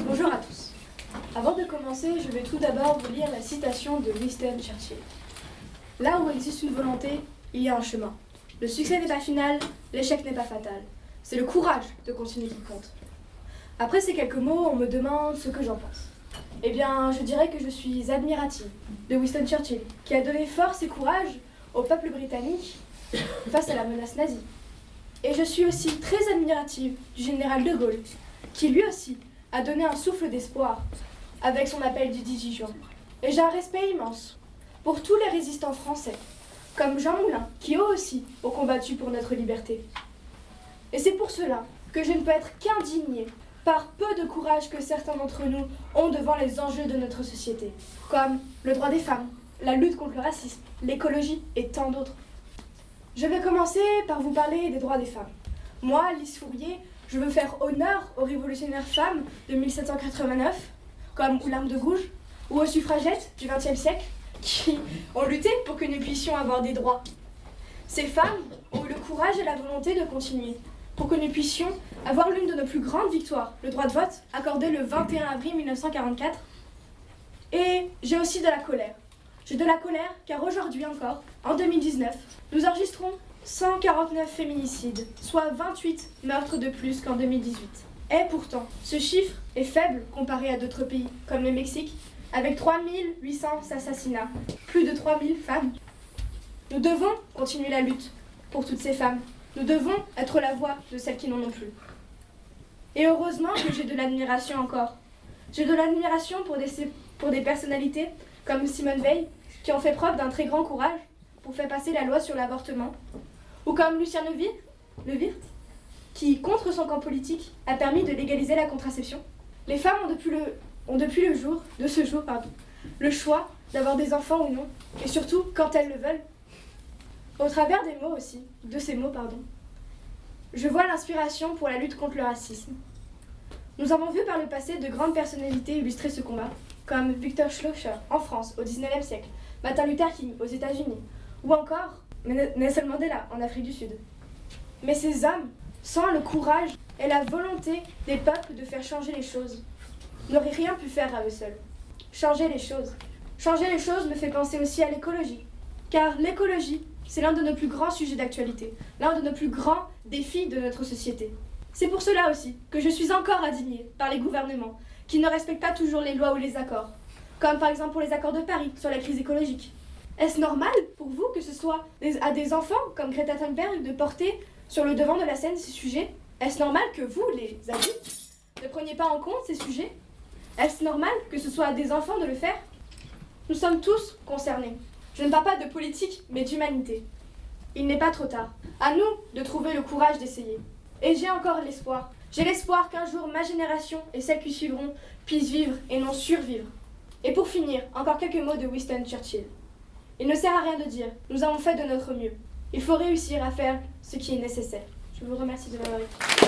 Bonjour à tous. Avant de commencer, je vais tout d'abord vous lire la citation de Winston Churchill. Là où existe une volonté, il y a un chemin. Le succès n'est pas final, l'échec n'est pas fatal. C'est le courage de continuer qui compte. Après ces quelques mots, on me demande ce que j'en pense. Eh bien, je dirais que je suis admirative de Winston Churchill, qui a donné force et courage au peuple britannique face à la menace nazie. Et je suis aussi très admirative du général de Gaulle, qui lui aussi a donné un souffle d'espoir avec son appel du 18 juin. Et j'ai un respect immense pour tous les résistants français, comme Jean Moulin, qui eux aussi ont combattu pour notre liberté. Et c'est pour cela que je ne peux être qu'indignée par peu de courage que certains d'entre nous ont devant les enjeux de notre société, comme le droit des femmes, la lutte contre le racisme, l'écologie et tant d'autres. Je vais commencer par vous parler des droits des femmes. Moi, Lise Fourier, je veux faire honneur aux révolutionnaires femmes de 1789, comme Oulam de Gouges, ou aux suffragettes du XXe siècle, qui ont lutté pour que nous puissions avoir des droits. Ces femmes ont eu le courage et la volonté de continuer, pour que nous puissions avoir l'une de nos plus grandes victoires, le droit de vote, accordé le 21 avril 1944. Et j'ai aussi de la colère. J'ai de la colère car aujourd'hui encore, en 2019, nous enregistrons 149 féminicides, soit 28 meurtres de plus qu'en 2018. Et pourtant, ce chiffre est faible comparé à d'autres pays, comme le Mexique, avec 3800 assassinats, plus de 3000 femmes. Nous devons continuer la lutte pour toutes ces femmes. Nous devons être la voix de celles qui n'en ont plus. Et heureusement que j'ai de l'admiration encore. J'ai de l'admiration pour des, pour des personnalités comme Simone Veil, qui ont fait preuve d'un très grand courage pour faire passer la loi sur l'avortement, ou comme Lucien Levir, qui, contre son camp politique, a permis de légaliser la contraception. Les femmes ont depuis le, jour, de ce jour, pardon, le choix d'avoir des enfants ou non, et surtout quand elles le veulent. Au travers des mots aussi, de ces mots, pardon, je vois l'inspiration pour la lutte contre le racisme. Nous avons vu par le passé de grandes personnalités illustrer ce combat, comme Victor Schloesser en France au XIXe siècle, Martin Luther King aux États-Unis, ou encore Nelson Mandela en Afrique du Sud. Mais ces hommes, sans le courage et la volonté des peuples de faire changer les choses, n'auraient rien pu faire à eux seuls. Changer les choses. Changer les choses me fait penser aussi à l'écologie. Car l'écologie, c'est l'un de nos plus grands sujets d'actualité, l'un de nos plus grands défis de notre société. C'est pour cela aussi que je suis encore indignée par les gouvernements qui ne respectent pas toujours les lois ou les accords, comme par exemple pour les accords de Paris sur la crise écologique. Est-ce normal pour vous que ce soit à des enfants comme Greta Thunberg de porter sur le devant de la scène ces sujets? Est-ce normal que vous, les adultes, ne preniez pas en compte ces sujets? Est-ce normal que ce soit à des enfants de le faire? Nous sommes tous concernés. Je ne parle pas de politique, mais d'humanité. Il n'est pas trop tard. À nous de trouver le courage d'essayer. Et j'ai encore l'espoir. J'ai l'espoir qu'un jour ma génération et celles qui suivront puissent vivre et non survivre. Et pour finir, encore quelques mots de Winston Churchill. Il ne sert à rien de dire. Nous avons fait de notre mieux. Il faut réussir à faire ce qui est nécessaire. Je vous remercie de m'avoir écouté.